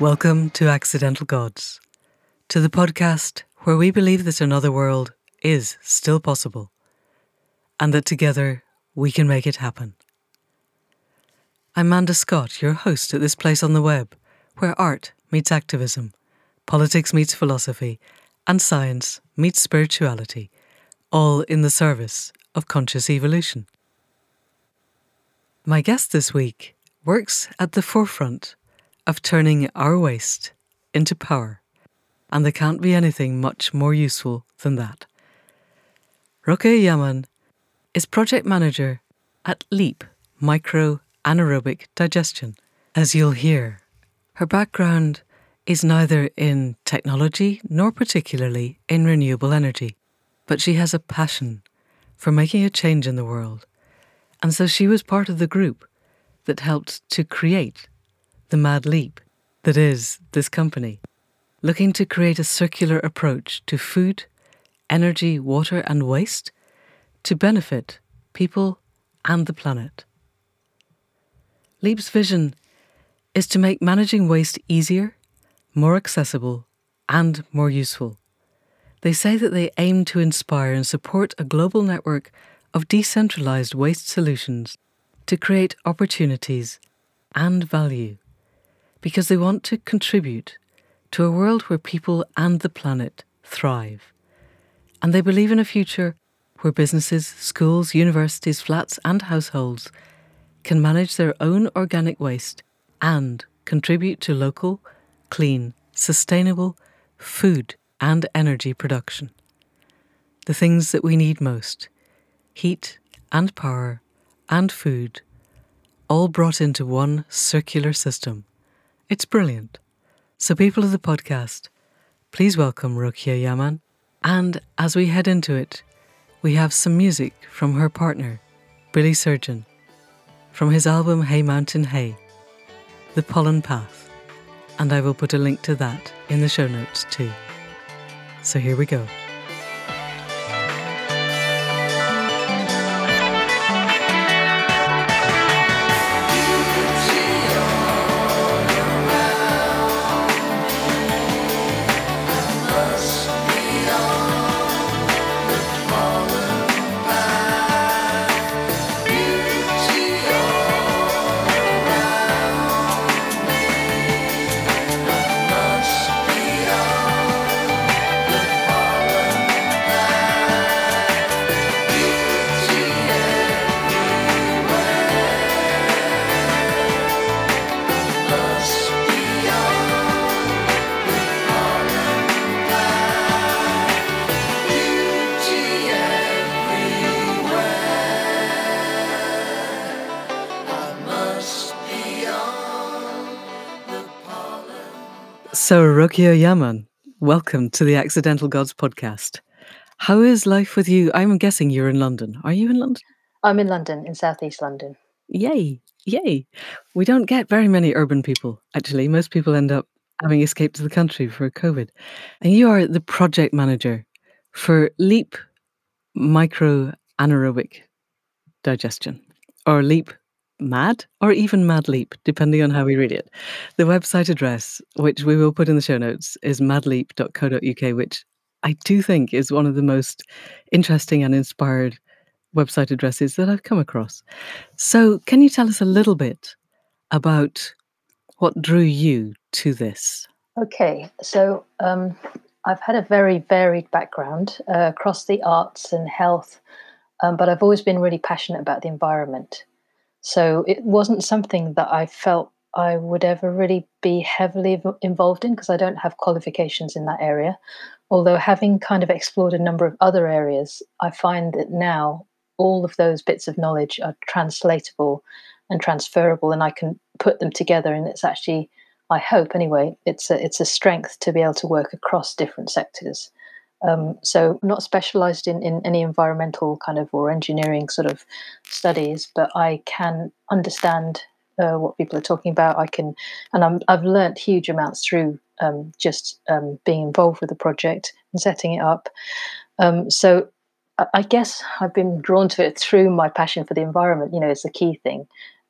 Welcome to Accidental Gods, to the podcast where we believe that another world is still possible and that together we can make it happen. I'm Manda Scott, your host at this place on the web where art meets activism, politics meets philosophy, and science meets spirituality, all in the service of conscious evolution. My guest this week works at the forefront of turning our waste into power, and there can't be anything much more useful than that. Rokia Yaman is project manager at LEAP Micro Anaerobic Digestion. As you'll hear, her background is neither in technology nor particularly in renewable energy, but she has a passion for making a change in the world. And so she was part of the group that helped to create the Mad Leap that is this company, looking to create a circular approach to food, energy, water, and waste to benefit people and the planet. Leap's vision is to make managing waste easier, more accessible, and more useful. They say that they aim to inspire and support a global network of decentralized waste solutions to create opportunities and value because they want to contribute to a world where people and the planet thrive. And they believe in a future where businesses, schools, universities, flats, and households can manage their own organic waste and contribute to local, clean, sustainable food and energy production. The things that we need most heat and power and food, all brought into one circular system. It's brilliant. So, people of the podcast, please welcome Rokia Yaman. And as we head into it, we have some music from her partner, Billy Surgeon, from his album Hey Mountain Hey, The Pollen Path. And I will put a link to that in the show notes too. So here we go. So, Rokia Yaman, welcome to the Accidental Gods podcast. How is life with you? I'm guessing you're in London. Are you in London? I'm in London, in southeast London. Yay, yay. We don't get very many urban people, actually. Most people end up having escaped to the country for COVID. And you are the project manager for LEAP Micro Anaerobic Digestion, or LEAP Mad or even Mad Leap, depending on how we read it. The website address, which we will put in the show notes, is madleap.co.uk, which I do think is one of the most interesting and inspired website addresses that I've come across. So, can you tell us a little bit about what drew you to this? Okay, so um, I've had a very varied background uh, across the arts and health, um, but I've always been really passionate about the environment. So it wasn't something that I felt I would ever really be heavily involved in because I don't have qualifications in that area. Although, having kind of explored a number of other areas, I find that now all of those bits of knowledge are translatable and transferable, and I can put them together. And it's actually, I hope anyway, it's a, it's a strength to be able to work across different sectors. Um, so not specialized in, in any environmental kind of or engineering sort of studies, but I can understand uh, what people are talking about. I can, and I'm, I've learnt huge amounts through um, just um, being involved with the project and setting it up. Um, so I guess I've been drawn to it through my passion for the environment. You know, it's the key thing,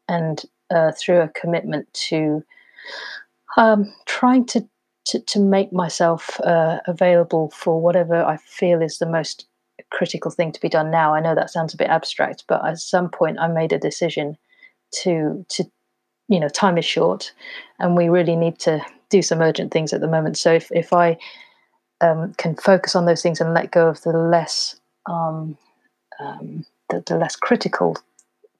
and uh, through a commitment to Um, trying to, to, to make myself uh, available for whatever I feel is the most critical thing to be done now. I know that sounds a bit abstract, but at some point I made a decision to to you know time is short, and we really need to do some urgent things at the moment. So if if I um, can focus on those things and let go of the less um, um, the, the less critical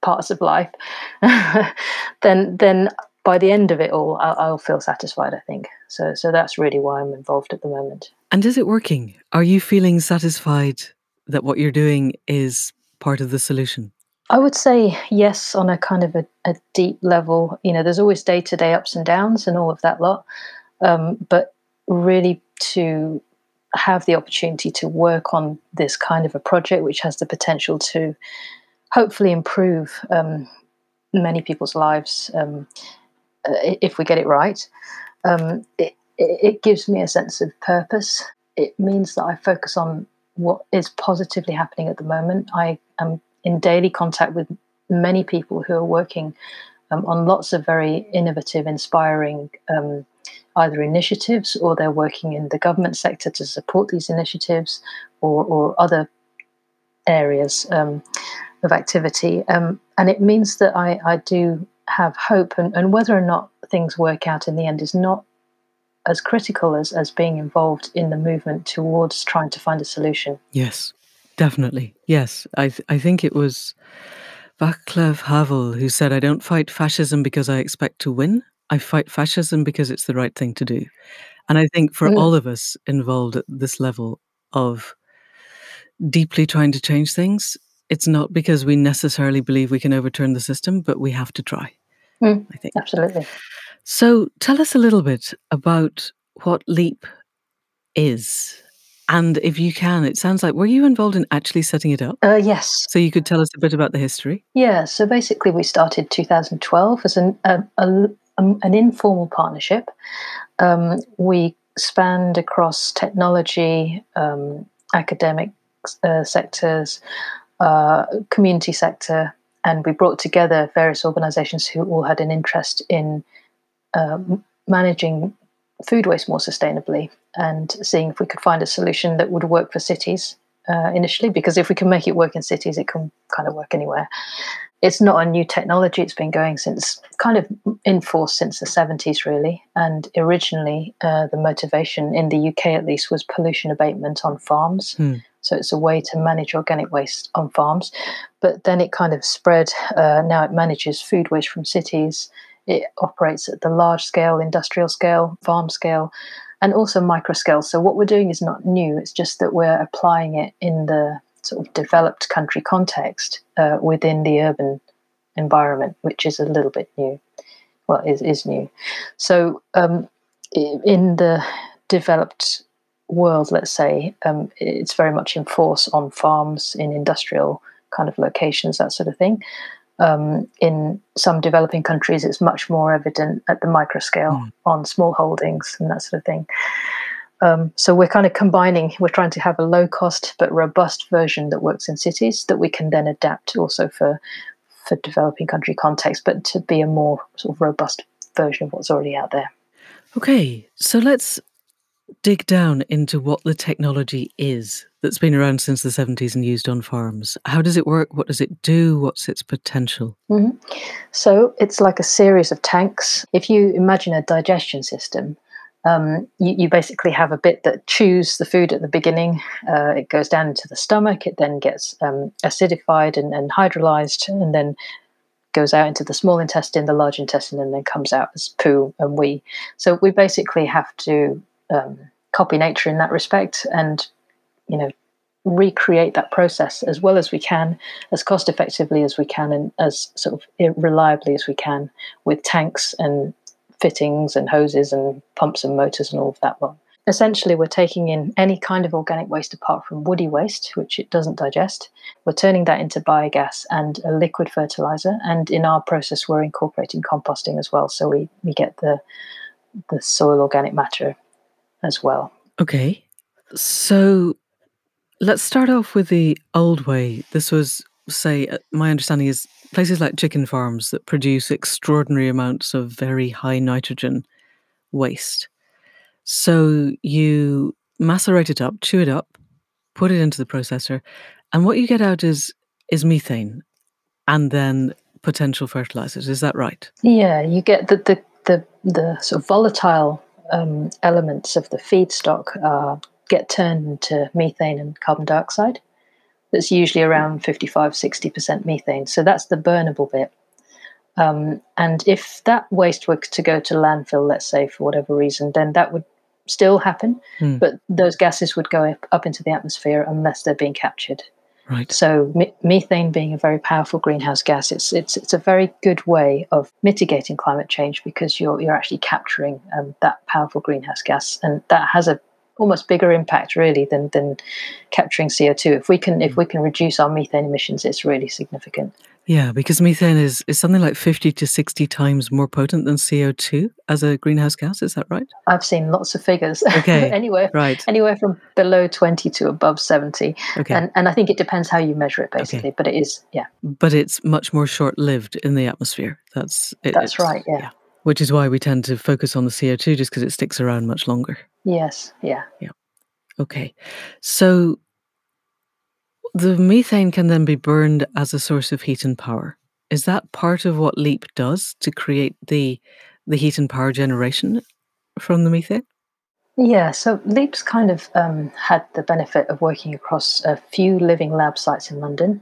parts of life, then then by the end of it all, I'll, I'll, feel satisfied. I think so. So that's really why I'm involved at the moment. And is it working? Are you feeling satisfied that what you're doing is part of the solution? I would say yes, on a kind of a, a deep level. You know, there's always day to day ups and downs and all of that lot. Um, but really, to have the opportunity to work on this kind of a project, which has the potential to hopefully improve um, many people's lives um, uh, if we get it right, um, it, it gives me a sense of purpose. It means that I focus on what is positively happening at the moment. I am in daily contact with many people who are working um, on lots of very innovative, inspiring um, either initiatives or they're working in the government sector to support these initiatives or, or other areas um, of activity. Um, and it means that I, I do have hope, and, and whether or not things work out in the end is not as critical as, as being involved in the movement towards trying to find a solution. Yes, definitely. Yes. I, th- I think it was Václav Havel who said, I don't fight fascism because I expect to win. I fight fascism because it's the right thing to do. And I think for mm. all of us involved at this level of deeply trying to change things, it's not because we necessarily believe we can overturn the system, but we have to try. Mm. I think. Absolutely. So tell us a little bit about what LEAP is. And if you can, it sounds like, were you involved in actually setting it up? Uh, yes. So you could tell us a bit about the history? Yeah. So basically, we started 2012 as an, a, a, an informal partnership. Um, we spanned across technology, um, academic uh, sectors, uh, community sector, and we brought together various organizations who all had an interest in um, managing food waste more sustainably and seeing if we could find a solution that would work for cities uh, initially. Because if we can make it work in cities, it can kind of work anywhere. It's not a new technology, it's been going since kind of in force since the 70s, really. And originally, uh, the motivation in the UK at least was pollution abatement on farms. Hmm. So it's a way to manage organic waste on farms. But then it kind of spread. Uh, now it manages food waste from cities. It operates at the large scale, industrial scale, farm scale, and also micro scale. So what we're doing is not new. It's just that we're applying it in the sort of developed country context uh, within the urban environment, which is a little bit new. Well, is is new. So um, in the developed world, let's say, um, it's very much in force on farms, in industrial kind of locations, that sort of thing. Um, in some developing countries, it's much more evident at the micro scale mm. on small holdings and that sort of thing. Um, so we're kind of combining, we're trying to have a low cost but robust version that works in cities that we can then adapt also for for developing country context, but to be a more sort of robust version of what's already out there. Okay, so let's dig down into what the technology is that's been around since the 70s and used on farms. How does it work? What does it do? What's its potential? Mm-hmm. So it's like a series of tanks. If you imagine a digestion system, um, you, you, basically have a bit that chews the food at the beginning. Uh, it goes down into the stomach. It then gets um, acidified and, and hydrolyzed, and then goes out into the small intestine, the large intestine, and then comes out as poo and wee. So we basically have to um, copy nature in that respect and you know recreate that process as well as we can as cost effectively as we can and as sort of reliably as we can with tanks and fittings and hoses and pumps and motors and all of that. Well essentially we're taking in any kind of organic waste apart from woody waste which it doesn't digest. We're turning that into biogas and a liquid fertilizer and in our process we're incorporating composting as well. So we, we get the the soil organic matter as well. Okay. So let's start off with the old way. This was say, uh, my understanding is places like chicken farms that produce extraordinary amounts of very high nitrogen waste. So you macerate it up, chew it up, put it into the processor, and what you get out is is methane and then potential fertilizers. Is that right? Yeah, you get the the the, the sort of volatile um, elements of the feedstock uh, get turned into methane and carbon dioxide. That's usually around 55, 60% methane. So that's the burnable bit. Um, and if that waste were to go to landfill, let's say for whatever reason, then that would still happen, mm. but those gases would go up, up into the atmosphere unless they're being captured. Right. So me- methane being a very powerful greenhouse gas, it's it's it's a very good way of mitigating climate change because you're you're actually capturing um, that powerful greenhouse gas, and that has a almost bigger impact really than than capturing CO2. If we can if hmm. we can reduce our methane emissions, it's really significant. Yeah, because methane is, is something like 50 to 60 times more potent than CO2 as a greenhouse gas. Is that right? I've seen lots of figures. Okay. anywhere, right. anywhere from below 20 to above 70. Okay. And, and I think it depends how you measure it, basically. Okay. But it is, yeah. But it's much more short lived in the atmosphere. That's it, That's right, yeah. yeah. Which is why we tend to focus on the CO2 just because it sticks around much longer. Yes, yeah. Yeah. Okay. So the methane can then be burned as a source of heat and power. Is that part of what LEAP does to create the the heat and power generation from the methane? Yeah, so LEAP's kind of um, had the benefit of working across a few living lab sites in London.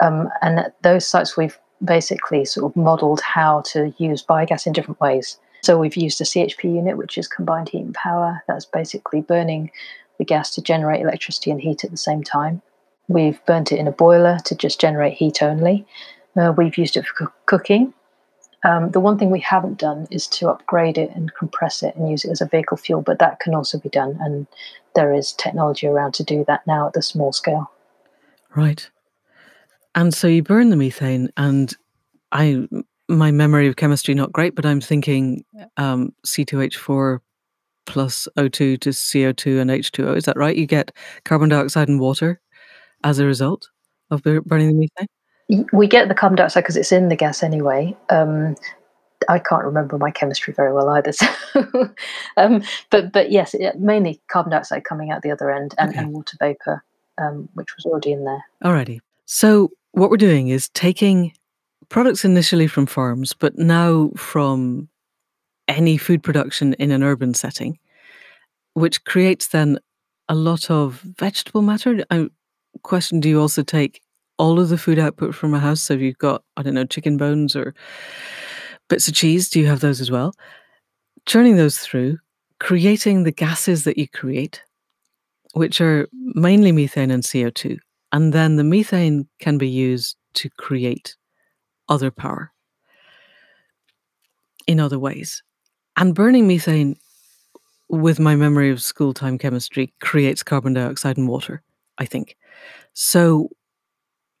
Um, and at those sites, we've basically sort of modeled how to use biogas in different ways. So we've used a CHP unit, which is combined heat and power. That's basically burning the gas to generate electricity and heat at the same time. We've burnt it in a boiler to just generate heat only. Uh, we've used it for cooking. Um, the one thing we haven't done is to upgrade it and compress it and use it as a vehicle fuel, but that can also be done, and there is technology around to do that now at the small scale. Right. And so you burn the methane, and I, my memory of chemistry not great, but I'm thinking um, C2H4 plus O2 to CO2 and H2O. Is that right? You get carbon dioxide and water as a result of burning the methane? We get the carbon dioxide because it's in the gas anyway. Um, I can't remember my chemistry very well either. So, um, but but yes, it, mainly carbon dioxide coming out the other end and, okay. and water vapor, um, which was already in there. Alrighty. So what we're doing is taking products initially from farms, but now from any food production in an urban setting, which creates then a lot of vegetable matter. I, question do you also take all of the food output from a house? So if you've got, I don't know, chicken bones or bits of cheese, do you have those as well? Churning those through, creating the gases that you create, which are mainly methane and CO2. And then the methane can be used to create other power in other ways. And burning methane, with my memory of school time chemistry, creates carbon dioxide and water, I think. So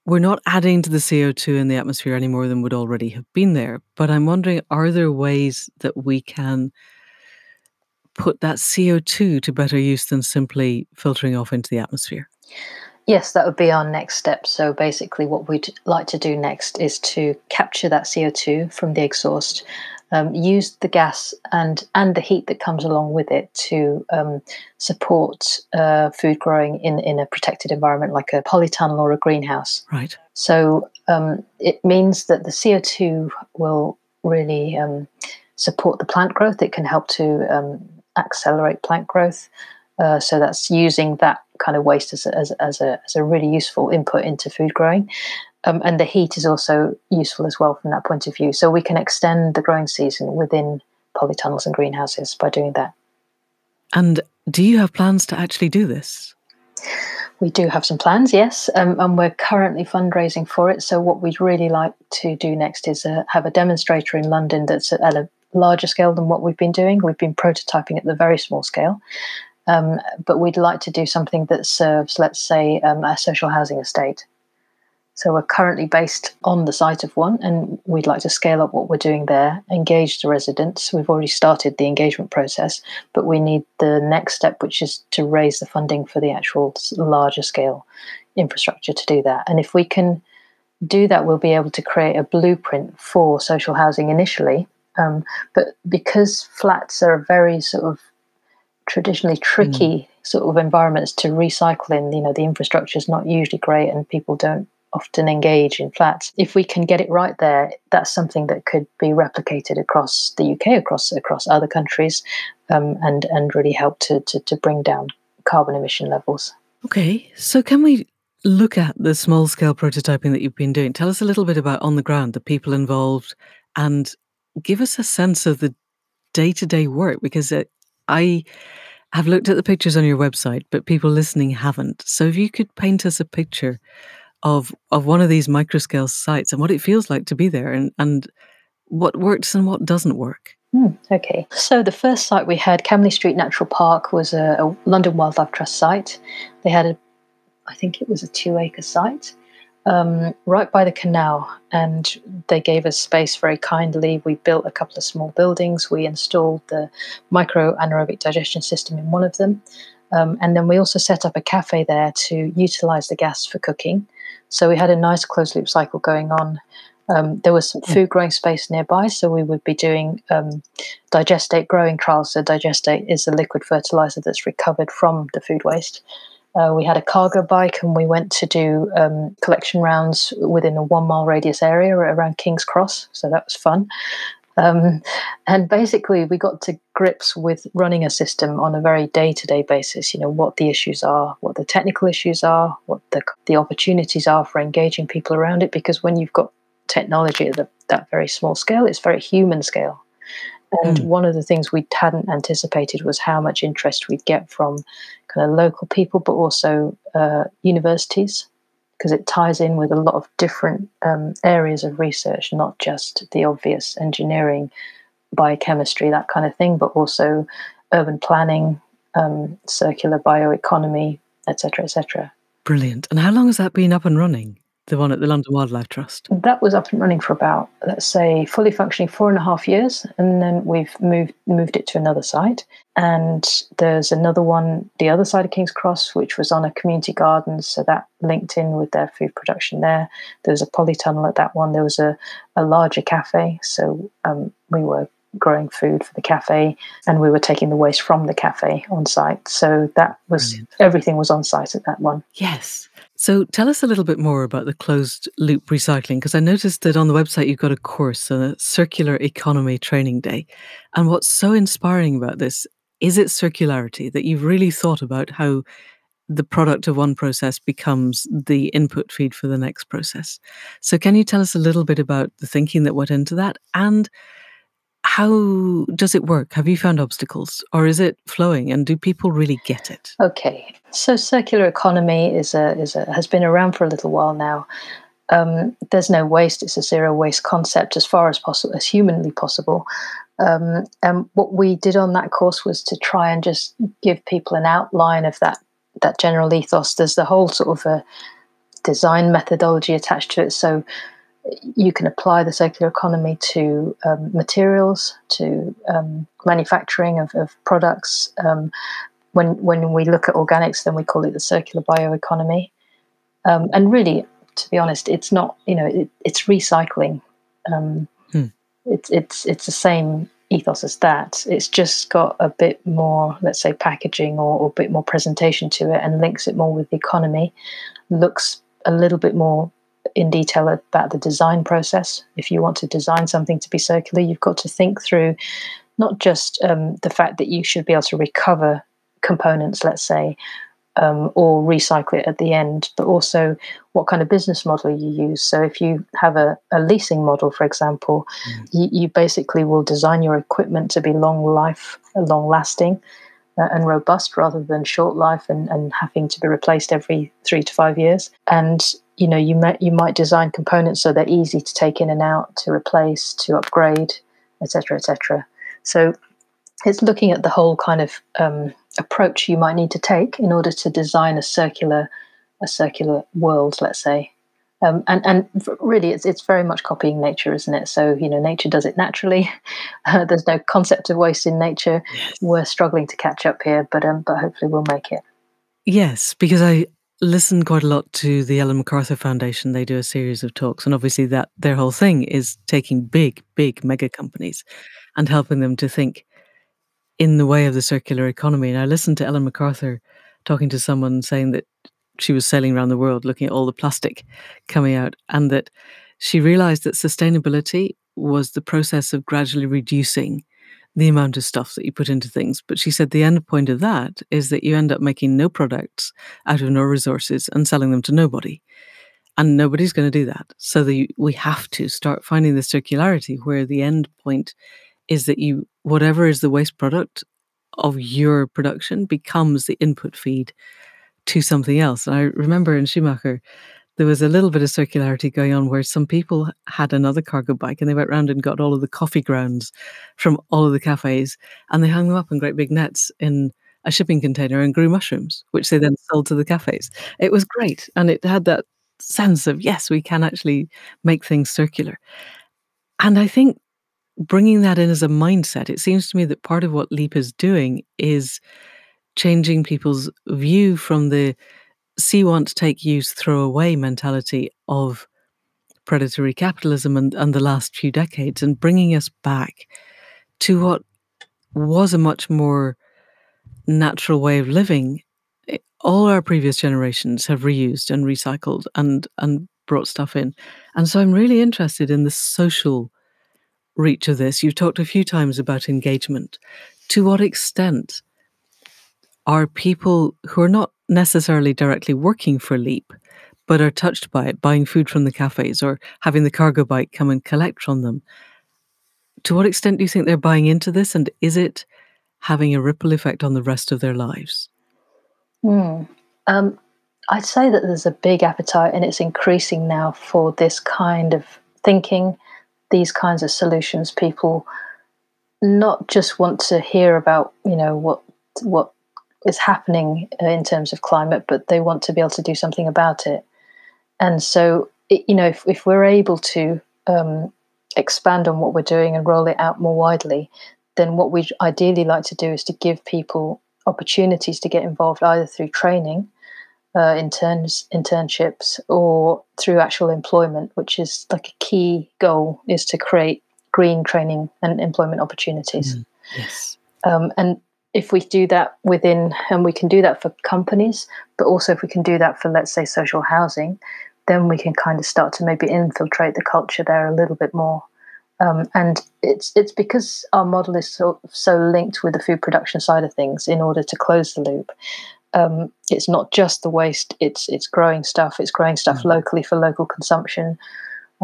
we're not adding to the CO2 in the atmosphere any more than would already have been there. But I'm wondering are there ways that we can put that CO2 to better use than simply filtering off into the atmosphere? Yes, that would be our next step. So basically, what we'd like to do next is to capture that CO2 from the exhaust um, use the gas and and the heat that comes along with it to um, support uh, food growing in in a protected environment like a polytunnel or a greenhouse. Right. So um, it means that the CO two will really um, support the plant growth. It can help to um, accelerate plant growth. Uh, so that's using that kind of waste as a, as, as, a, as a really useful input into food growing. Um, and the heat is also useful as well from that point of view. So we can extend the growing season within polytunnels and greenhouses by doing that. And do you have plans to actually do this? We do have some plans, yes, um, and we're currently fundraising for it. So, what we'd really like to do next is uh, have a demonstrator in London that's at a larger scale than what we've been doing. We've been prototyping at the very small scale, um, but we'd like to do something that serves, let's say, um, a social housing estate. So we're currently based on the site of one, and we'd like to scale up what we're doing there, engage the residents. We've already started the engagement process, but we need the next step, which is to raise the funding for the actual larger scale infrastructure to do that. And if we can do that, we'll be able to create a blueprint for social housing initially. Um, but because flats are a very sort of traditionally tricky mm. sort of environments to recycle in, you know, the infrastructure is not usually great and people don't often engage in flats. If we can get it right there, that's something that could be replicated across the UK, across across other countries, um, and and really help to, to to bring down carbon emission levels. Okay, so can we look at the small scale prototyping that you've been doing? Tell us a little bit about on the ground, the people involved, and give us a sense of the day to day work because it, I have looked at the pictures on your website, but people listening haven't. So if you could paint us a picture of of one of these microscale sites and what it feels like to be there and, and what works and what doesn't work. Mm, okay. So the first site we had, Camley Street Natural Park, was a, a London Wildlife Trust site. They had a, I think it was a two acre site. Um, right by the canal, and they gave us space very kindly. We built a couple of small buildings. We installed the micro anaerobic digestion system in one of them, um, and then we also set up a cafe there to utilize the gas for cooking. So we had a nice closed loop cycle going on. Um, there was some hmm. food growing space nearby, so we would be doing um, digestate growing trials. So digestate is a liquid fertilizer that's recovered from the food waste. Uh, we had a cargo bike, and we went to do um, collection rounds within a one mile radius area around King's Cross. So that was fun. Um, and basically, we got to grips with running a system on a very day to day basis. You know, what the issues are, what the technical issues are, what the, the opportunities are for engaging people around it. Because when you've got technology at the, that very small scale, it's very human scale. And mm. one of the things we hadn't anticipated was how much interest we'd get from kind of local people, but also uh, universities because it ties in with a lot of different um, areas of research, not just the obvious engineering, biochemistry, that kind of thing, but also urban planning, um, circular bioeconomy, etc., etc. Brilliant. And how long has that been up and running? The one at the London Wildlife Trust. That was up and running for about, let's say, fully functioning four and a half years, and then we've moved moved it to another site. And there's another one, the other side of King's Cross, which was on a community garden, so that linked in with their food production there. There was a polytunnel at that one. There was a, a larger cafe, so um, we were growing food for the cafe and we were taking the waste from the cafe on site so that was Brilliant. everything was on site at that one yes so tell us a little bit more about the closed loop recycling because I noticed that on the website you've got a course, a circular economy training day. And what's so inspiring about this is its circularity that you've really thought about how the product of one process becomes the input feed for the next process. So can you tell us a little bit about the thinking that went into that and how does it work? Have you found obstacles or is it flowing and do people really get it? Okay. So circular economy is a, is a, has been around for a little while now. Um, there's no waste. It's a zero waste concept as far as possible, as humanly possible. Um, and what we did on that course was to try and just give people an outline of that that general ethos. There's the whole sort of a design methodology attached to it. So you can apply the circular economy to um, materials, to um, manufacturing of, of products. Um, when when we look at organics, then we call it the circular bioeconomy. Um, and really, to be honest, it's not. You know, it, it's recycling. Um, hmm. It's it's it's the same ethos as that. It's just got a bit more, let's say, packaging or, or a bit more presentation to it, and links it more with the economy. Looks a little bit more in detail about the design process. If you want to design something to be circular, you've got to think through not just um, the fact that you should be able to recover components, let's say, um, or recycle it at the end, but also what kind of business model you use. So, if you have a, a leasing model, for example, mm. you, you, basically will design your equipment to be long life, long lasting, uh, and robust rather than short life and, and having to be replaced every three to five years. And you know you might you might design components so they're easy to take in and out to replace to upgrade etc etc so it's looking at the whole kind of um, approach you might need to take in order to design a circular a circular world let's say. Um, and and really it's it's very much copying nature isn't it? So you know nature does it naturally. Uh, there's no concept of waste in nature. Yes. we're struggling to catch up here but um, but hopefully we'll make it. Yes because i listen quite a lot to the Ellen MacArthur Foundation. They do a series of talks, and obviously that their whole thing is taking big, big mega companies and helping them to think in the way of the circular economy. And I listened to Ellen MacArthur talking to someone saying that she was sailing around the world looking at all the plastic coming out and that she realized that sustainability was the process of gradually reducing the amount of stuff that you put into things. But she said the end point of that is that you end up making no products out of no resources and selling them to nobody. And nobody's going to do that. So the, we have to start finding the circularity where the end point is that you, whatever is the waste product of your production, becomes the input feed to something else. And I remember in Schumacher, there was a little bit of circularity going on where some people had another cargo bike and they went round and got all of the coffee grounds from all of the cafes and they hung them up in great big nets in a shipping container and grew mushrooms, which they then sold to the cafes. It was great. And it had that sense of, yes, we can actually make things circular. And I think bringing that in as a mindset, it seems to me that part of what Leap is doing is changing people's view from the see want take use, throw away mentality of predatory capitalism and, and the last few decades and bringing us back to what was a much more natural way of living. Eh, all our previous generations have reused and recycled and, and brought stuff in. And so I'm really interested in the social reach of this. You've talked a few times about engagement. To what extent are people who are not necessarily directly working for Leap, but are touched by it, buying food from the cafes or having the cargo bike come and collect from them. To what extent do you think they're buying into this, and is it having a ripple effect on the rest of their lives? Mm. Um, I'd say that there's a big appetite, and it's increasing now for this kind of thinking, these kinds of solutions. People not just want to hear about, you know, what what is happening uh, in terms of climate, but they want to be able to do something about it. And so, it, you know, if, if we're able to um, expand on what we're doing and roll it out more widely, then what we ideally like to do is to give people opportunities to get involved either through training, uh, interns, internships, or through actual employment, which is like a key goal is to create green training and employment opportunities. Mm, yes. Um, and if we do that within, and we can do that for companies, but also if we can do that for, let's say, social housing, then we can kind of start to maybe infiltrate the culture there a little bit more. Um, and it's it's because our model is so so linked with the food production side of things. In order to close the loop, um, it's not just the waste; it's it's growing stuff. It's growing stuff mm. locally for local consumption.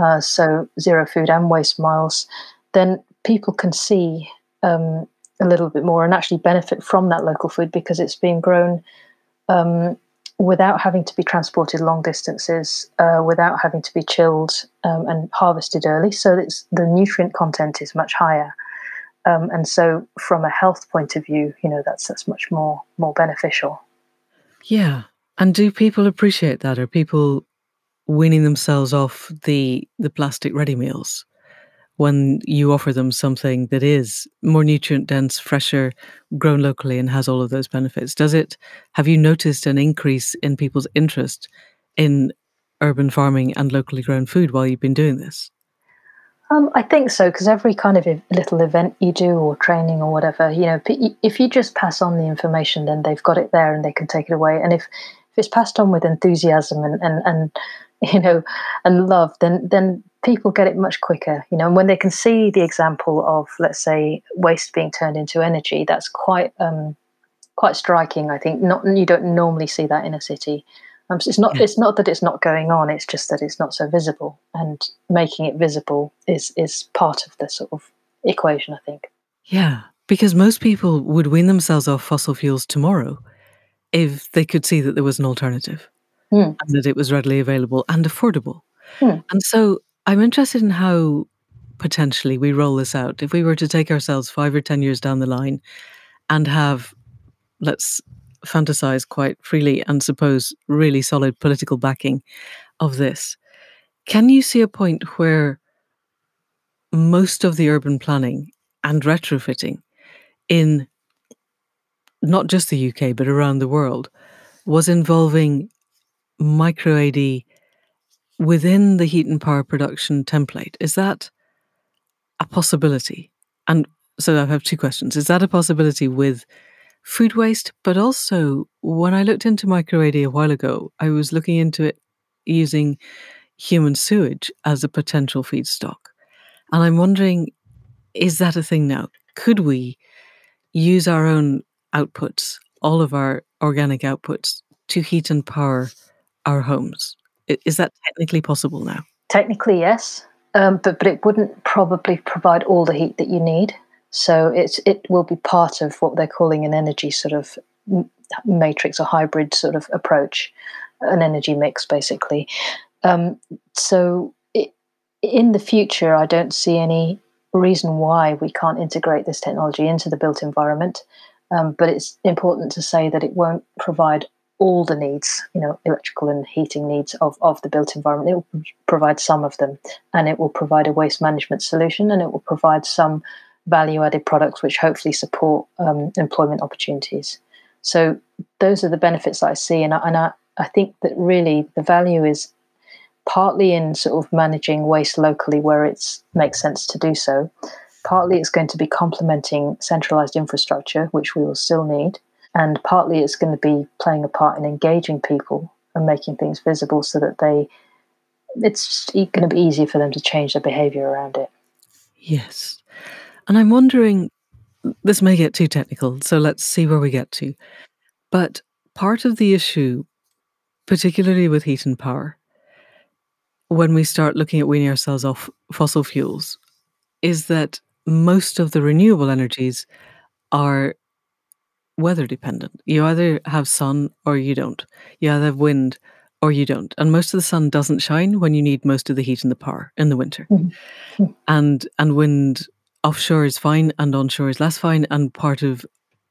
Uh, so zero food and waste miles. Then people can see um, a little bit more and actually benefit from that local food because it's being grown um, without having to be transported long distances, uh, without having to be chilled um, and harvested early. So it's, the nutrient content is much higher. Um, and so, from a health point of view, you know that's that's much more more beneficial. Yeah, and do people appreciate that? Are people weaning themselves off the the plastic ready meals? When you offer them something that is more nutrient dense, fresher, grown locally, and has all of those benefits? Does it, have you noticed an increase in people's interest in urban farming and locally grown food while you've been doing this? Um, I think so, because every kind of little event you do or training or whatever, you know, if you just pass on the information, then they've got it there and they can take it away. And if, if it's passed on with enthusiasm and, and, and you know, and love, then then people get it much quicker, you know. And when they can see the example of, let's say, waste being turned into energy, that's quite um, quite striking. I think not you don't normally see that in a city. Um, so it's not yeah. it's not that it's not going on. It's just that it's not so visible, and making it visible is is part of the sort of equation. I think. Yeah, because most people would wean themselves off fossil fuels tomorrow if they could see that there was an alternative mm. and that it was readily available and affordable. Mm. And so I'm interested in how potentially we roll this out. If we were to take ourselves five or 10 years down the line and have, let's fantasize quite freely and suppose really solid political backing of this, can you see a point where most of the urban planning and retrofitting in not just the UK, but around the world was involving micro AD within the heat and power production template. Is that a possibility? And so I have two questions. Is that a possibility with food waste? But also, when I looked into micro AD a while ago, I was looking into it using human sewage as a potential feedstock. And I'm wondering, is that a thing now? Could we use our own outputs, all of our organic outputs, to heat and power our homes? Is that technically possible now? Technically, yes, um, but but it wouldn't probably provide all the heat that you need. So it's it will be part of what they're calling an energy sort of matrix or hybrid sort of approach, an energy mix basically. Um, so it, in the future, I don't see any reason why we can't integrate this technology into the built environment. Um, but it's important to say that it won't provide all the needs, you know, electrical and heating needs of, of the built environment. It will provide some of them, and it will provide a waste management solution, and it will provide some value added products which hopefully support um, employment opportunities. So those are the benefits that I see, and I, and I, I think that really the value is partly in sort of managing waste locally where it makes sense to do so. Partly it's going to be complementing centralized infrastructure, which we will still need and partly it's going to be playing a part in engaging people and making things visible so that they it's going to be easier for them to change their behavior around it. Yes. And i'm wondering this may get too technical so let's see where we get to. But part of the issue particularly with heat and power when we start looking at weaning ourselves off fossil fuels is that most of the renewable energies are weather dependent. You either have sun or you don't. You either have wind or you don't. And most of the sun doesn't shine when you need most of the heat and the power in the winter. Mm-hmm. And and wind offshore is fine and onshore is less fine. And part of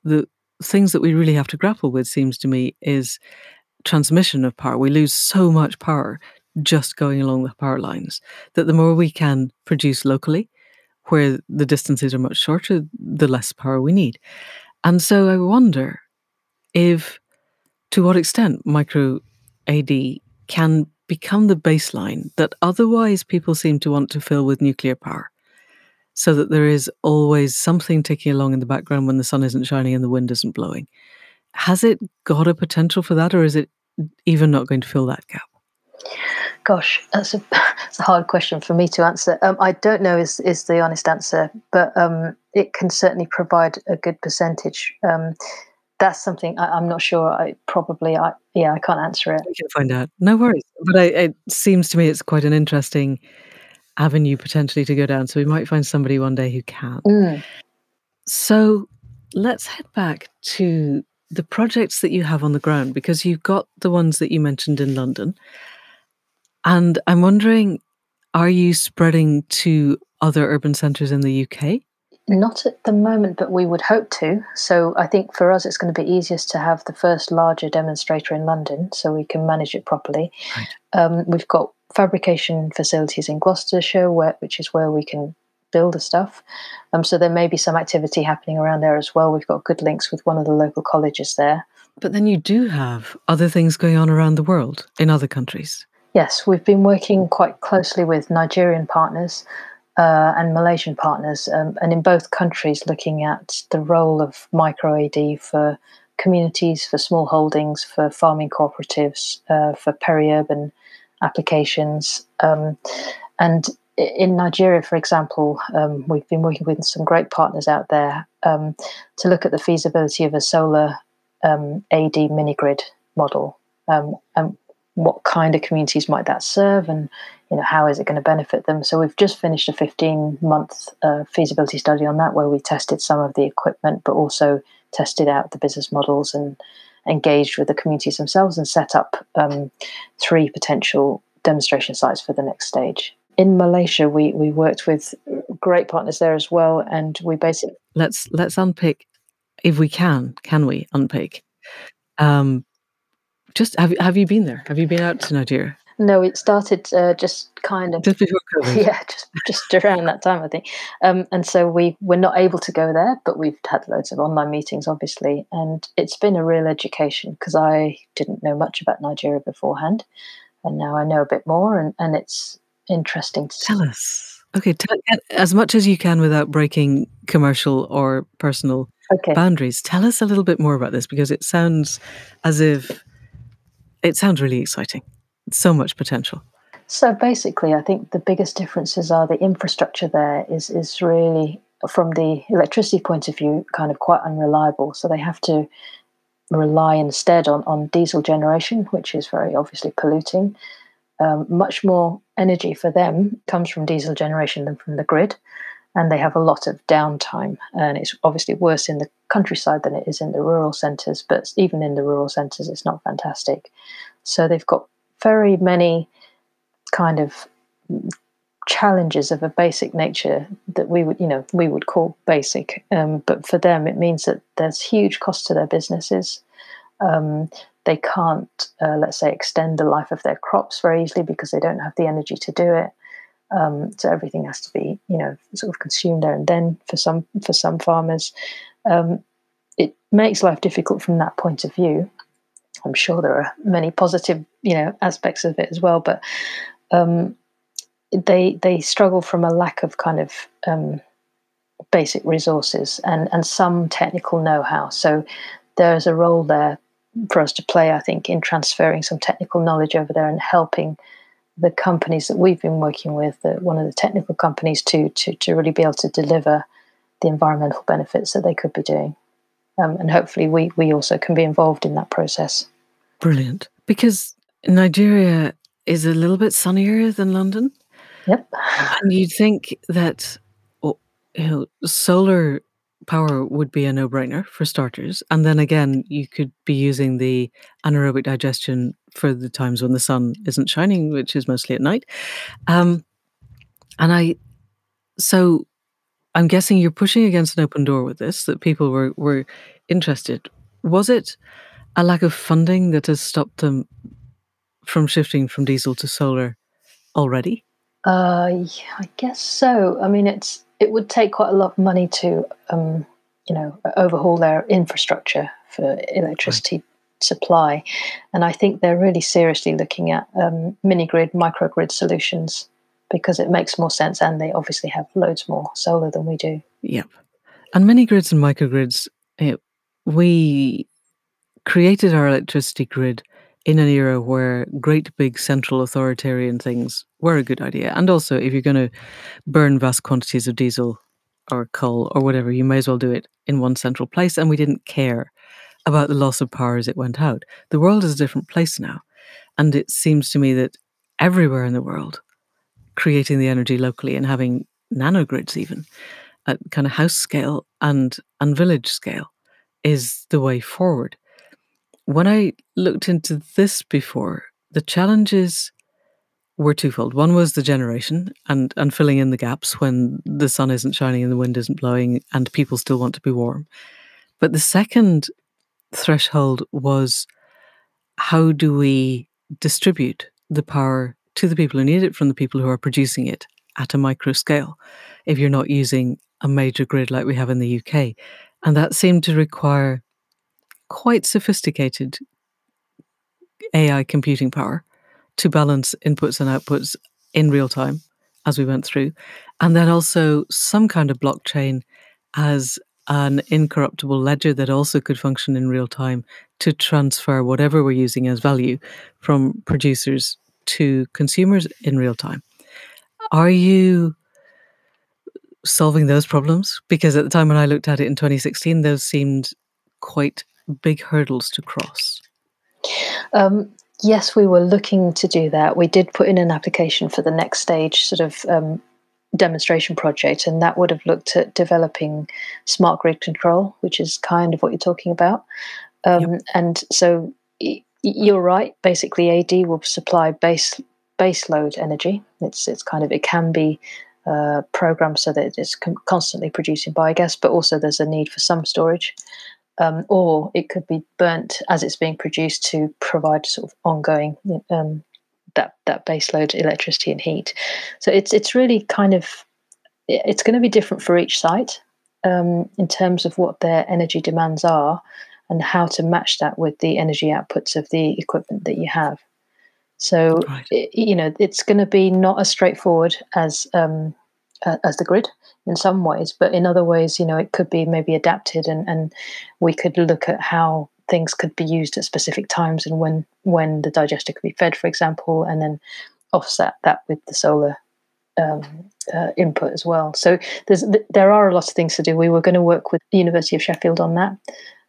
the things that we really have to grapple with seems to me is transmission of power. We lose so much power just going along the power lines that the more we can produce locally, where the distances are much shorter, the less power we need. And so I wonder if, to what extent, micro AD can become the baseline that otherwise people seem to want to fill with nuclear power. So that there is always something ticking along in the background when the sun isn't shining and the wind isn't blowing. Has it got a potential for that, or is it even not going to fill that gap? Gosh, that's a that's a hard question for me to answer. Um, I don't know is is the honest answer, but um, it can certainly provide a good percentage. Um, that's something I, am not sure. I probably, I yeah, I can't answer it. We can find out. No worries. But I, it seems to me it's quite an interesting avenue potentially to go down. So we might find somebody one day who can. Mm. So let's head back to the projects that you have on the ground because you've got the ones that you mentioned in London and I'm wondering, are you spreading to other urban centres in the UK? Not at the moment, but we would hope to. So I think for us, it's going to be easiest to have the first larger demonstrator in London so we can manage it properly. Right. Um, we've got fabrication facilities in Gloucestershire, where, which is where we can build the stuff. Um, so there may be some activity happening around there as well. We've got good links with one of the local colleges there. But then you do have other things going on around the world in other countries. Yes, we've been working quite closely with Nigerian partners uh, and Malaysian partners, um, and in both countries, looking at the role of micro AD for communities, for small holdings, for farming cooperatives, uh, for peri-urban applications. Um, and in Nigeria, for example, um, we've been working with some great partners out there um, to look at the feasibility of a solar um, AD mini grid model. Um, and what kind of communities might that serve and you know how is it going to benefit them so we've just finished a 15 month uh, feasibility study on that where we tested some of the equipment but also tested out the business models and engaged with the communities themselves and set up um, three potential demonstration sites for the next stage in Malaysia, we, we worked with great partners there as well, and we basically let's let's unpick if we can. Can we unpick um, just have have you been there? Have you been out to Nigeria? no, it started uh, just kind of just before COVID. Yeah, just just around that time, I think. Um, and so we were not able to go there, but we've had loads of online meetings, obviously, and it's been a real education because I didn't know much about Nigeria beforehand, and now I know a bit more, and and it's interesting to tell us. Okay, tell, as much as you can without breaking commercial or personal okay. boundaries. Tell us a little bit more about this because it sounds as if it sounds really exciting. So much potential. So basically, I think the biggest differences are the infrastructure there is is really from the electricity point of view kind of quite unreliable. So they have to rely instead on, on diesel generation, which is very obviously polluting. Um, much more energy for them comes from diesel generation than from the grid, and they have a lot of downtime. And it's obviously worse in the countryside than it is in the rural centres, but even in the rural centres, it's not fantastic. So they've got very many kind of challenges of a basic nature that we would, you know, we would call basic. Um, but for them, it means that there's huge cost to their businesses. Um, they can't, uh, let's say, extend the life of their crops very easily because they don't have the energy to do it. Um, so everything has to be, you know, sort of consumed there and then. For some, for some farmers, um, it makes life difficult from that point of view. I'm sure there are many positive, you know, aspects of it as well, but um, they they struggle from a lack of kind of um, basic resources and and some technical know-how. So there's a role there for us to play, I think, in transferring some technical knowledge over there and helping the companies that we've been working with, the, one of the technical companies, to to to really be able to deliver the environmental benefits that they could be doing. Um, and hopefully, we we also can be involved in that process. Brilliant, because Nigeria is a little bit sunnier than London. Yep. And you'd think that you know, solar power would be a no-brainer for starters, and then again, you could be using the anaerobic digestion for the times when the sun isn't shining, which is mostly at night. Um, and I, so I'm guessing you're pushing against an open door with this. That people were were interested. Was it a lack of funding that has stopped them from shifting from diesel to solar already? Uh, yeah, I guess so. I mean, it's it would take quite a lot of money to, um, you know, overhaul their infrastructure for electricity right. supply, and I think they're really seriously looking at um, mini grid, microgrid solutions because it makes more sense, and they obviously have loads more solar than we do. Yep, and mini grids and microgrids, it, eh, we created our electricity grid in an era where great big central authoritarian things were a good idea. And also, if you're going to burn vast quantities of diesel or coal or whatever, you may as well do it in one central place. And we didn't care about the loss of power as it went out. The world is a different place now. And it seems to me that everywhere in the world, creating the energy locally and having nanogrids even at kind of house scale and, and village scale is the way forward when I looked into this before, the challenges were twofold. One was the generation and, and filling in the gaps when the sun isn't shining and the wind isn't blowing and people still want to be warm. But the second threshold was how do we distribute the power to the people who need it from the people who are producing it at a micro scale if you're not using a major grid like we have in the UK. And that seemed to require quite sophisticated AI computing power to balance inputs and outputs in real time as we went through. And then also some kind of blockchain as an incorruptible ledger that also could function in real time to transfer whatever we're using as value from producers to consumers in real time. Are you solving those problems? Because at the time when I looked at it in 2016, those seemed quite big hurdles to cross? Um, yes, we were looking to do that. We did put in an application for the next stage sort of um, demonstration project, and that would have looked at developing smart grid control, which is kind of what you're talking about. Um, yep. And so y- you're right. Basically, AD will supply base base load energy. It's it's kind of it can be uh, programmed so that it's con- constantly producing biogas, but also there's a need for some storage um, or it could be burnt as it's being produced to provide sort of ongoing um, that that baseload electricity and heat. So it's it's really kind of it's going to be different for each site um, in terms of what their energy demands are and how to match that with the energy outputs of the equipment that you have. So right. it, you know it's going to be not as straightforward as um, uh, as the grid in some ways, but in other ways, you know, it could be maybe adapted, and and we could look at how things could be used at specific times and when when the digester could be fed, for example, and then offset that with the solar um, uh, input as well. So there are a lot of things to do. We were going to work with the University of Sheffield on that,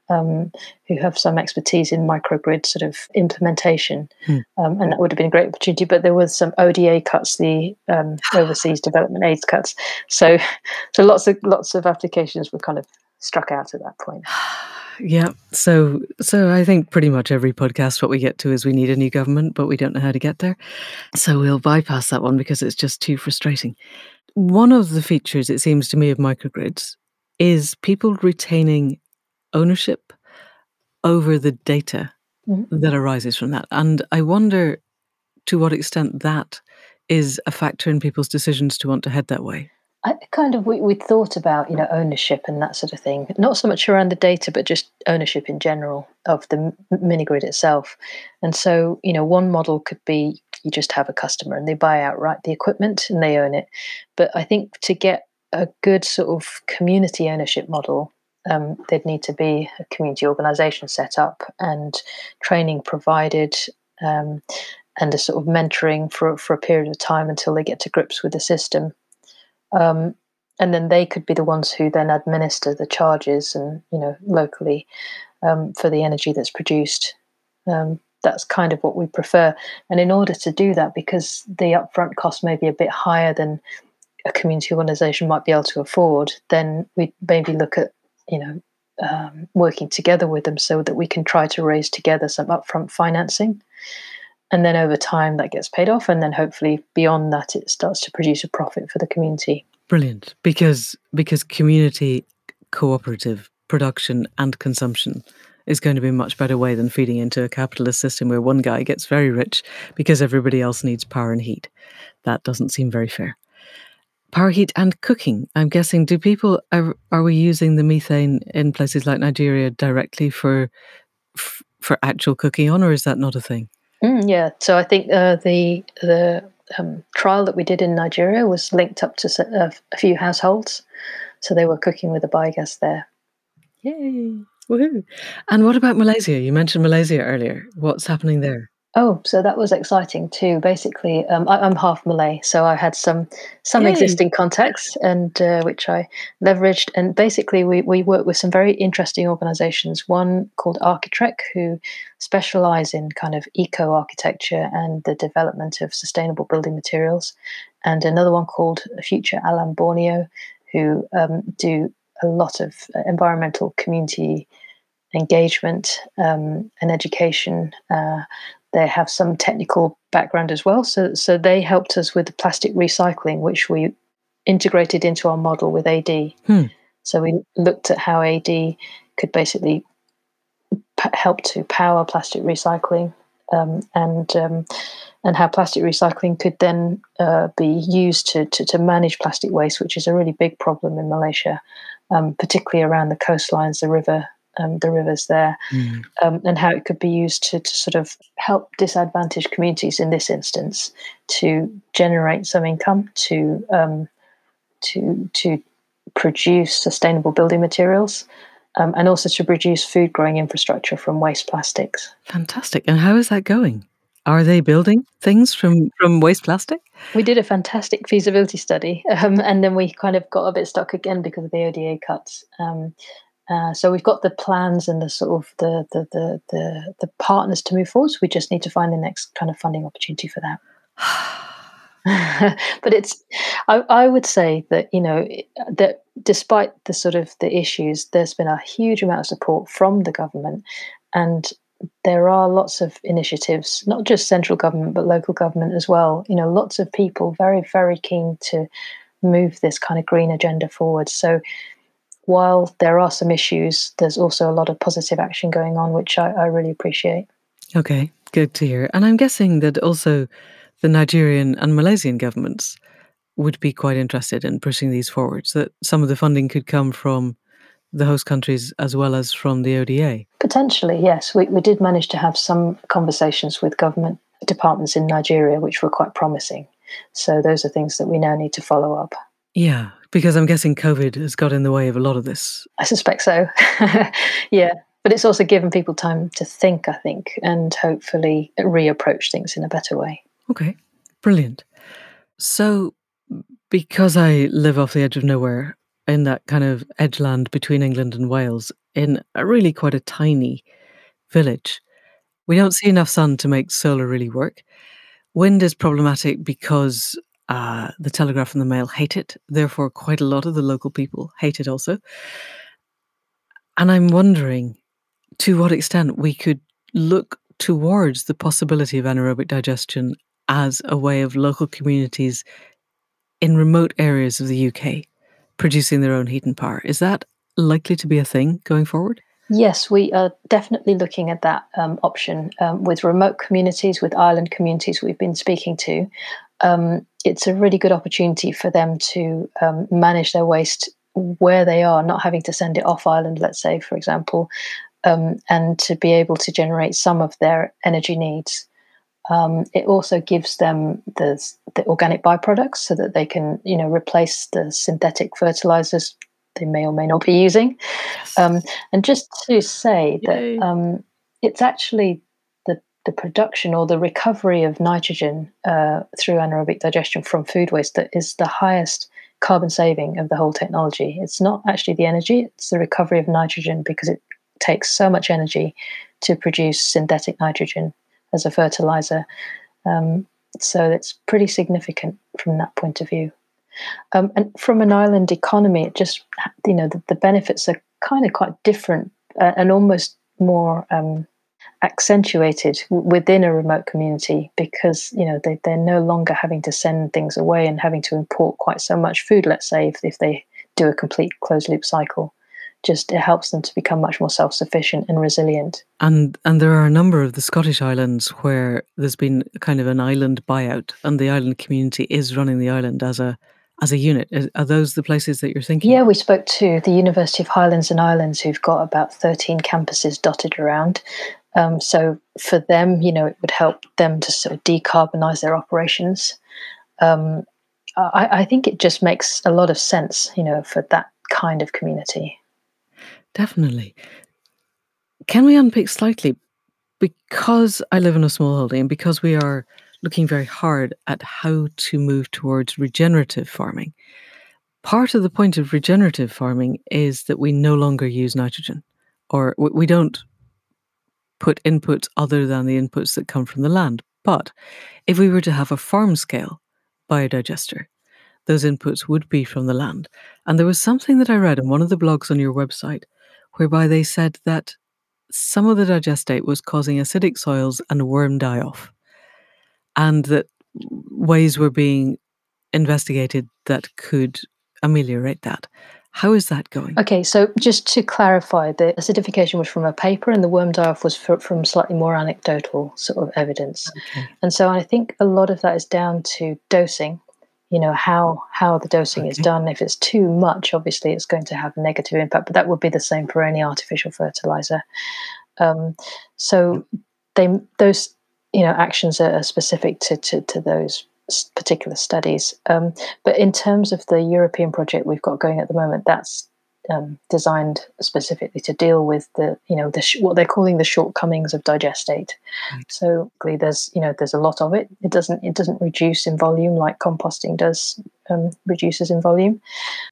um, who have some expertise in microgrid sort of implementation, hmm. um, and that would have been a great opportunity. But there was some ODA cuts, the um, overseas development aid cuts. So, so lots of lots of applications were kind of struck out at that point. Yeah. So so I think pretty much every podcast what we get to is we need a new government, but we don't know how to get there. So we'll bypass that one because it's just too frustrating. One of the features it seems to me of microgrids is people retaining ownership over the data mm-hmm. that arises from that. And I wonder to what extent that is a factor in people's decisions to want to head that way. I kind of we, we thought about you know ownership and that sort of thing, not so much around the data, but just ownership in general of the mini grid itself. And so you know, one model could be you just have a customer and they buy outright the equipment and they own it. But I think to get a good sort of community ownership model, um, there'd need to be a community organisation set up and training provided. Um, and a sort of mentoring for for a period of time until they get to grips with the system um, and then they could be the ones who then administer the charges and you know locally um, for the energy that's produced. Um, that's kind of what we prefer. And in order to do that, because the upfront cost may be a bit higher than a community organisation might be able to afford, then we maybe look at you know um, working together with them so that we can try to raise together some upfront financing. And then over time that gets paid off and then hopefully beyond that it starts to produce a profit for the community. Brilliant. Because because community cooperative production and consumption is going to be a much better way than feeding into a capitalist system where one guy gets very rich because everybody else needs power and heat. That doesn't seem very fair power heat and cooking i'm guessing do people are, are we using the methane in places like nigeria directly for for actual cooking on or is that not a thing Mm, yeah, so I think uh, the the um, trial that we did in Nigeria was linked up to a, a few households, so they were cooking with the biogas there. Yay! Woohoo! And what about Malaysia? You mentioned Malaysia earlier. What's happening there? Oh, so that was exciting too. Basically, um, I, am half Malay, so I had some some Yay. existing contacts, and uh, which I leveraged. And basically, we we work with some very interesting organisations. One called Arkitrek, who specialise in kind of eco architecture and the development of sustainable building materials, and another one called Future Alam Borneo, who um, do a lot of environmental community engagement um, and education. Uh, they have some technical background as well. So, so they helped us with the plastic recycling, which we integrated into our model with AD. Hmm. So we looked at how AD could basically p- help to power plastic recycling, um, and um, and how plastic recycling could then uh, be used to, to, to manage plastic waste, which is a really big problem in Malaysia, um, particularly around the coastlines, the river um, the rivers there, mm. um, and how it could be used to, to sort of help disadvantaged communities in this instance to generate some income to um, to to produce sustainable building materials. Um, and also to produce food growing infrastructure from waste plastics. Fantastic. And how is that going? Are they building things from, from waste plastic? We did a fantastic feasibility study, um, and then we kind of got a bit stuck again because of the ODA cuts. Um, uh, so we've got the plans and the sort of the, the the, the the partners to move forward. So we just need to find the next kind of funding opportunity for that. but it's, I, I would say that you know that despite the sort of the issues, there's been a huge amount of support from the government, and there are lots of initiatives, not just central government but local government as well. You know, lots of people very very keen to move this kind of green agenda forward. So while there are some issues, there's also a lot of positive action going on, which I, I really appreciate. Okay, good to hear. And I'm guessing that also the Nigerian and Malaysian governments would be quite interested in pushing these forward, so that some of the funding could come from the host countries as well as from the ODA? Potentially, yes. We, we did manage to have some conversations with government departments in Nigeria, which were quite promising. So those are things that we now need to follow up. Yeah, because I'm guessing COVID has got in the way of a lot of this. I suspect so. yeah. But it's also given people time to think, I think, and hopefully reapproach things in a better way. Okay, brilliant. So, because I live off the edge of nowhere, in that kind of edge land between England and Wales, in a really quite a tiny village, we don't see enough sun to make solar really work. Wind is problematic because uh, the Telegraph and the Mail hate it. Therefore, quite a lot of the local people hate it also. And I'm wondering to what extent we could look towards the possibility of anaerobic digestion as a way of local communities in remote areas of the UK producing their own heat and power. Is that likely to be a thing going forward? Yes, we are definitely looking at that um, option um, with remote communities, with island communities we've been speaking to. Um, it's a really good opportunity for them to um, manage their waste where they are, not having to send it off island, let's say, for example, um, and to be able to generate some of their energy needs. Um, it also gives them the, the organic byproducts so that they can, you know, replace the synthetic fertilizers they may or may not be using. Yes. Um, and just to say Yay. that um, it's actually the production or the recovery of nitrogen uh, through anaerobic digestion from food waste that is the highest carbon saving of the whole technology. It's not actually the energy; it's the recovery of nitrogen because it takes so much energy to produce synthetic nitrogen as a fertilizer. Um, so it's pretty significant from that point of view. Um, and from an island economy, it just you know the, the benefits are kind of quite different uh, and almost more um, accentuated within a remote community because you know they, they're no longer having to send things away and having to import quite so much food. Let's say if, if they do a complete closed loop cycle just it helps them to become much more self-sufficient and resilient. And and there are a number of the Scottish islands where there's been kind of an island buyout, and the island community is running the island as a as a unit. Are those the places that you're thinking? Yeah, we spoke to the University of Highlands and Islands, who've got about 13 campuses dotted around. Um, so for them, you know, it would help them to sort of decarbonize their operations. Um, I, I think it just makes a lot of sense, you know, for that kind of community. Definitely. Can we unpick slightly? Because I live in a small holding and because we are looking very hard at how to move towards regenerative farming, part of the point of regenerative farming is that we no longer use nitrogen or we don't put inputs other than the inputs that come from the land. But if we were to have a farm scale biodigester, those inputs would be from the land. And there was something that I read in one of the blogs on your website whereby they said that some of the digestate was causing acidic soils and worm die off, and that ways were being investigated that could ameliorate that. How is that going? Okay, so just to clarify, the acidification was from a paper and the worm die off was for, from slightly more anecdotal sort of evidence. Okay. And so I think a lot of that is down to dosing you know how how the dosing okay. is done if it's too much obviously it's going to have a negative impact but that would be the same for any artificial fertilizer um, so they those you know actions are specific to to, to those particular studies um, but in terms of the european project we've got going at the moment that's um, designed specifically to deal with the you know the sh- what they're calling the shortcomings of digestate. Mm. So there's you know there's a lot of it. It doesn't it doesn't reduce in volume like composting does um, reduces in volume.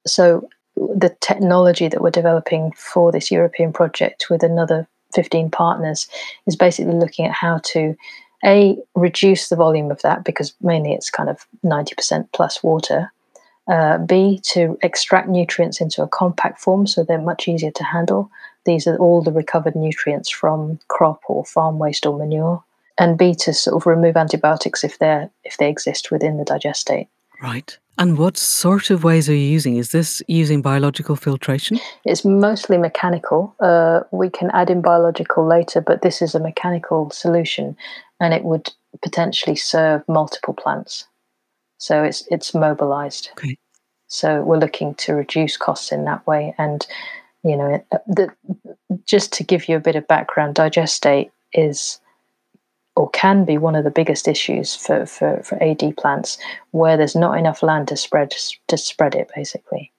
So the technology that we're developing for this European project with another 15 partners is basically looking at how to a reduce the volume of that because mainly it's kind of 90% plus water uh, B, to extract nutrients into a compact form so they're much easier to handle. These are all the recovered nutrients from crop or farm waste or manure. And B, to sort of remove antibiotics if they're if they exist within the digestate. Right. And what sort of ways are you using? Is this using biological filtration? It's mostly mechanical. Uh, we can add in biological later, but this is a mechanical solution and it would potentially serve multiple plants. So it's it's mobilized. Okay. So we're looking to reduce costs in that way. And you know, uh, the, just to give you a bit of background, digestate is or can be one of the biggest issues for, for, for AD plants where there's not enough land to spread to spread it basically.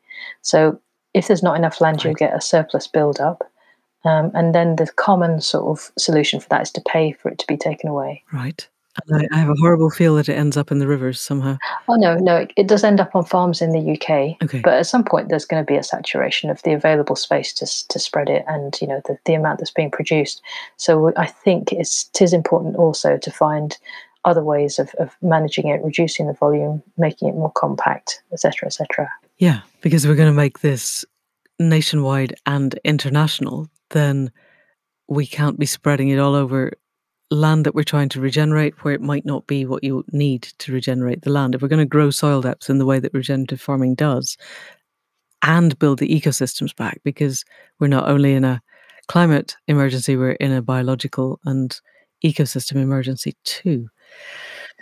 So if there's not enough land, right. you'll get a surplus build up. Um, and then the common sort of solution for that is to pay for it to be taken away. Right. I, I have a horrible feel that it ends up in the rivers somehow. Oh no, no, it, it does end up on farms in the UK. Okay. But at some point, there's going to be a saturation of the available space to to spread it, and you know the, the amount that's being produced. So I think it's it is important also to find other ways of, of managing it, reducing the volume, making it more compact, etc., etc. Yeah, because we're going to make this nationwide and international, then we can't be spreading it all over land that we're trying to regenerate where it might not be what you need to regenerate the land. If we're going to grow soil depths in the way that regenerative farming does and build the ecosystems back, because we're not only in a climate emergency, we're in a biological and ecosystem emergency too.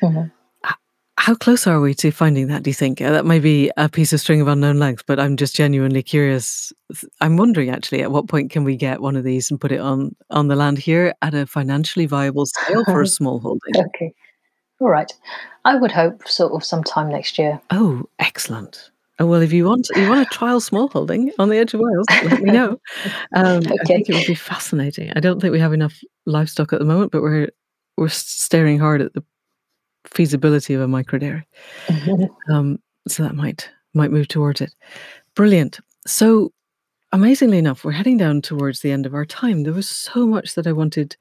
Mm-hmm. How close are we to finding that, do you think? Uh, that may be a piece of string of unknown length, but I'm just genuinely curious. I'm wondering actually at what point can we get one of these and put it on on the land here at a financially viable scale for a small holding? Okay. All right. I would hope sort of sometime next year. Oh, excellent. Oh, well, if you want you want a trial smallholding on the edge of Wales, let me know. Um, okay. I think it would be fascinating. I don't think we have enough livestock at the moment, but we're we're staring hard at the feasibility of a microdairy. Mm-hmm. Um, so that might might move towards it. Brilliant. So amazingly enough, we're heading down towards the end of our time. There was so much that I wanted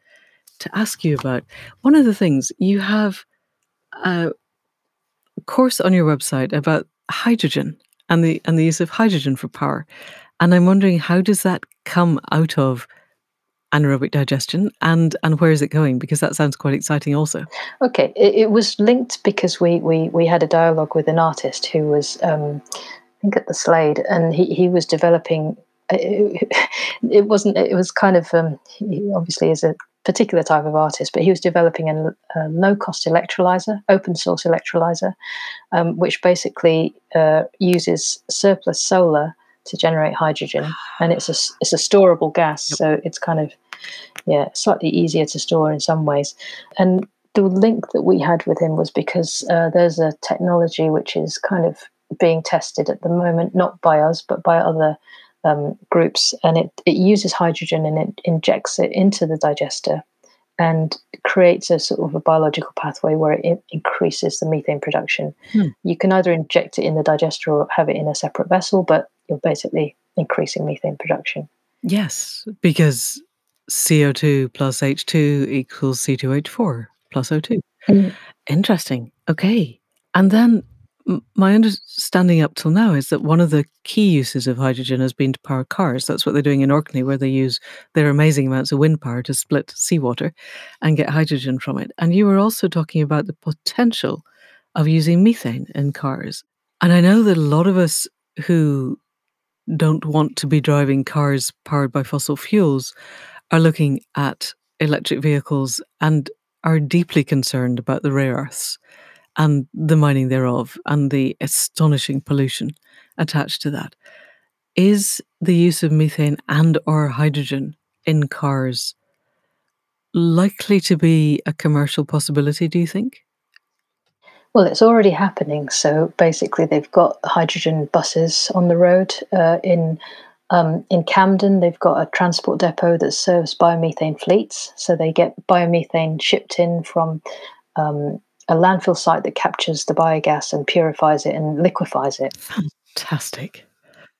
to ask you about. One of the things you have a course on your website about hydrogen and the and the use of hydrogen for power. And I'm wondering how does that come out of anaerobic digestion and and where is it going because that sounds quite exciting also okay it, it was linked because we, we we had a dialogue with an artist who was um, i think at the slade and he, he was developing it, it wasn't it was kind of um, he obviously is a particular type of artist but he was developing a, a low cost electrolyzer open source electrolyzer um, which basically uh, uses surplus solar to generate hydrogen, and it's a it's a storable gas, yep. so it's kind of yeah slightly easier to store in some ways. And the link that we had with him was because uh, there's a technology which is kind of being tested at the moment, not by us but by other um, groups, and it it uses hydrogen and it injects it into the digester and creates a sort of a biological pathway where it increases the methane production. Hmm. You can either inject it in the digester or have it in a separate vessel, but you're basically increasing methane production. Yes, because CO2 plus H2 equals C2H4 plus O2. Mm. Interesting. Okay. And then my understanding up till now is that one of the key uses of hydrogen has been to power cars. That's what they're doing in Orkney, where they use their amazing amounts of wind power to split seawater and get hydrogen from it. And you were also talking about the potential of using methane in cars. And I know that a lot of us who don't want to be driving cars powered by fossil fuels are looking at electric vehicles and are deeply concerned about the rare earths and the mining thereof and the astonishing pollution attached to that. Is the use of methane and or hydrogen in cars likely to be a commercial possibility, do you think? Well, it's already happening. So basically, they've got hydrogen buses on the road. Uh, in um, in Camden, they've got a transport depot that serves biomethane fleets. So they get biomethane shipped in from um, a landfill site that captures the biogas and purifies it and liquefies it. Fantastic.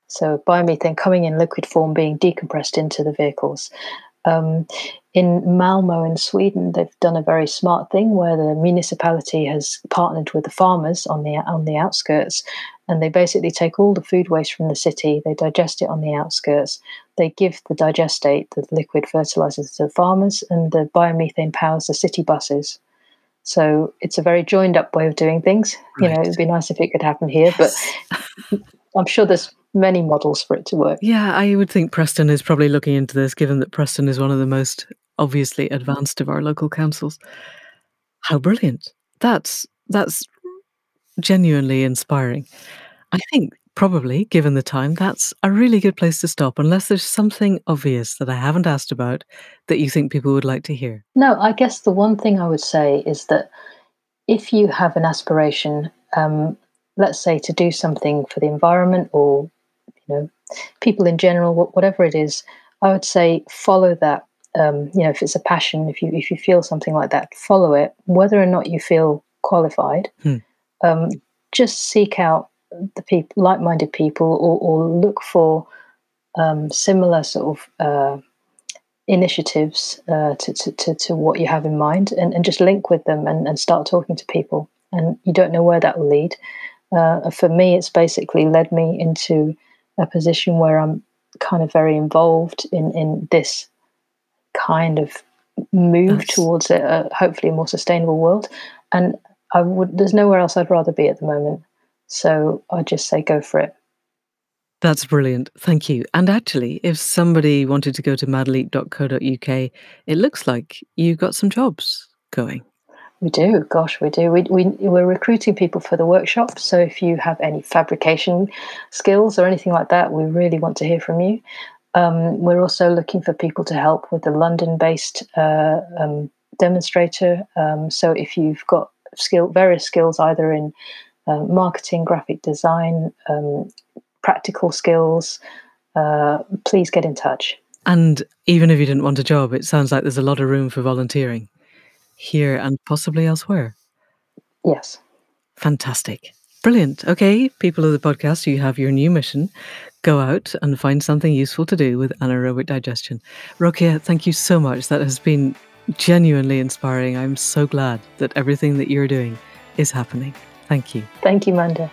So biomethane coming in liquid form being decompressed into the vehicles. Um, in Malmo in Sweden, they've done a very smart thing where the municipality has partnered with the farmers on the on the outskirts, and they basically take all the food waste from the city, they digest it on the outskirts, they give the digestate, the liquid fertilizers, to the farmers, and the biomethane powers the city buses. So it's a very joined up way of doing things. Right. You know, it'd be nice if it could happen here, yes. but I'm sure there's many models for it to work. Yeah, I would think Preston is probably looking into this, given that Preston is one of the most obviously advanced of our local councils. How brilliant! That's that's genuinely inspiring. I think probably, given the time, that's a really good place to stop, unless there's something obvious that I haven't asked about that you think people would like to hear. No, I guess the one thing I would say is that if you have an aspiration, um, let's say to do something for the environment or you know people in general, whatever it is, I would say follow that. Um, you know, if it's a passion, if you if you feel something like that, follow it, whether or not you feel qualified. Hmm. Um, just seek out the people, like-minded people, or, or look for um, similar sort of uh, initiatives uh, to, to, to, to, what you have in mind, and, and just link with them and, and start talking to people. And you don't know where that will lead. Uh, for me, it's basically led me into a position where I'm kind of very involved in in this kind of move nice. towards a, hopefully a more sustainable world. And I would there's nowhere else I'd rather be at the moment. So I just say go for it. That's brilliant. Thank you. And actually, if somebody wanted to go to madleap.co.uk, it looks like you've got some jobs going. We do. Gosh, we do. We, we, we're recruiting people for the workshop. So if you have any fabrication skills or anything like that, we really want to hear from you. Um, we're also looking for people to help with the London based uh, um, demonstrator. Um, so if you've got skill, various skills either in uh, marketing, graphic design, um, practical skills, uh, please get in touch. And even if you didn't want a job, it sounds like there's a lot of room for volunteering here and possibly elsewhere. Yes. Fantastic. Brilliant. Okay, people of the podcast, you have your new mission. Go out and find something useful to do with anaerobic digestion. Rokia, thank you so much. That has been genuinely inspiring. I'm so glad that everything that you're doing is happening. Thank you. Thank you, Manda.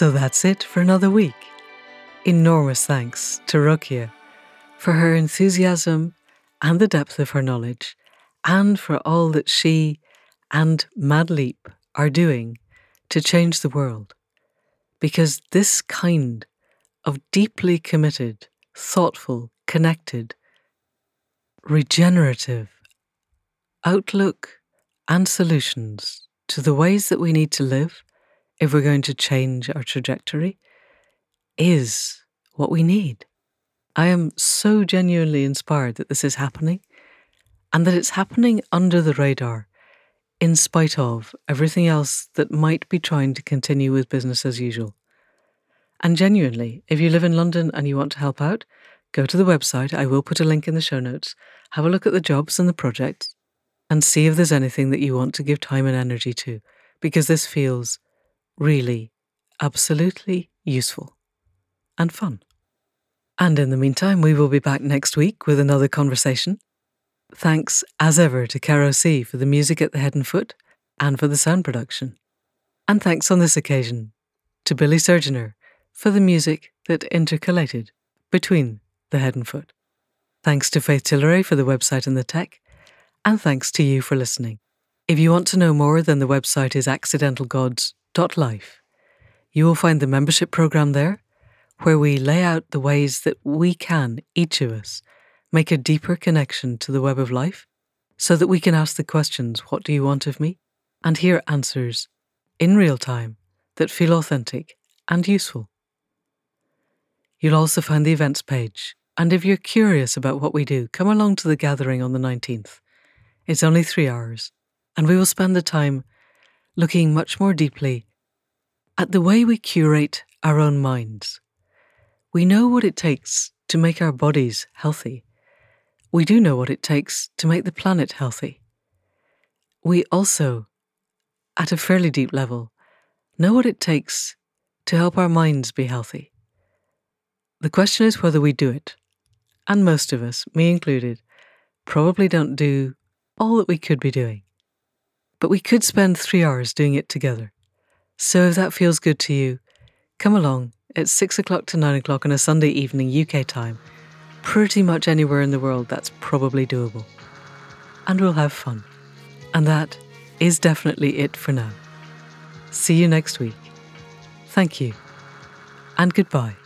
So that's it for another week. Enormous thanks to Rokia for her enthusiasm and the depth of her knowledge, and for all that she and Madleap are doing to change the world. Because this kind of deeply committed, thoughtful, connected, regenerative outlook and solutions to the ways that we need to live if we're going to change our trajectory, is what we need. I am so genuinely inspired that this is happening and that it's happening under the radar, in spite of everything else that might be trying to continue with business as usual. And genuinely, if you live in London and you want to help out, go to the website. I will put a link in the show notes. Have a look at the jobs and the projects and see if there's anything that you want to give time and energy to, because this feels really, absolutely useful and fun. And in the meantime, we will be back next week with another conversation. Thanks, as ever, to Caro C for the music at the head and foot and for the sound production. And thanks on this occasion to Billy Surgeoner for the music that intercalated between the head and foot. Thanks to Faith Tilleray for the website and the tech. And thanks to you for listening. If you want to know more, then the website is accidentalgods.com life. You will find the membership program there, where we lay out the ways that we can, each of us, make a deeper connection to the web of life so that we can ask the questions What do you want of me? and hear answers in real time that feel authentic and useful. You'll also find the events page, and if you're curious about what we do, come along to the gathering on the 19th. It's only three hours, and we will spend the time looking much more deeply at the way we curate our own minds. We know what it takes to make our bodies healthy. We do know what it takes to make the planet healthy. We also, at a fairly deep level, know what it takes to help our minds be healthy. The question is whether we do it. And most of us, me included, probably don't do all that we could be doing. But we could spend three hours doing it together. So if that feels good to you, come along at six o'clock to nine o'clock on a Sunday evening UK time. Pretty much anywhere in the world that's probably doable. And we'll have fun. And that is definitely it for now. See you next week. Thank you. And goodbye.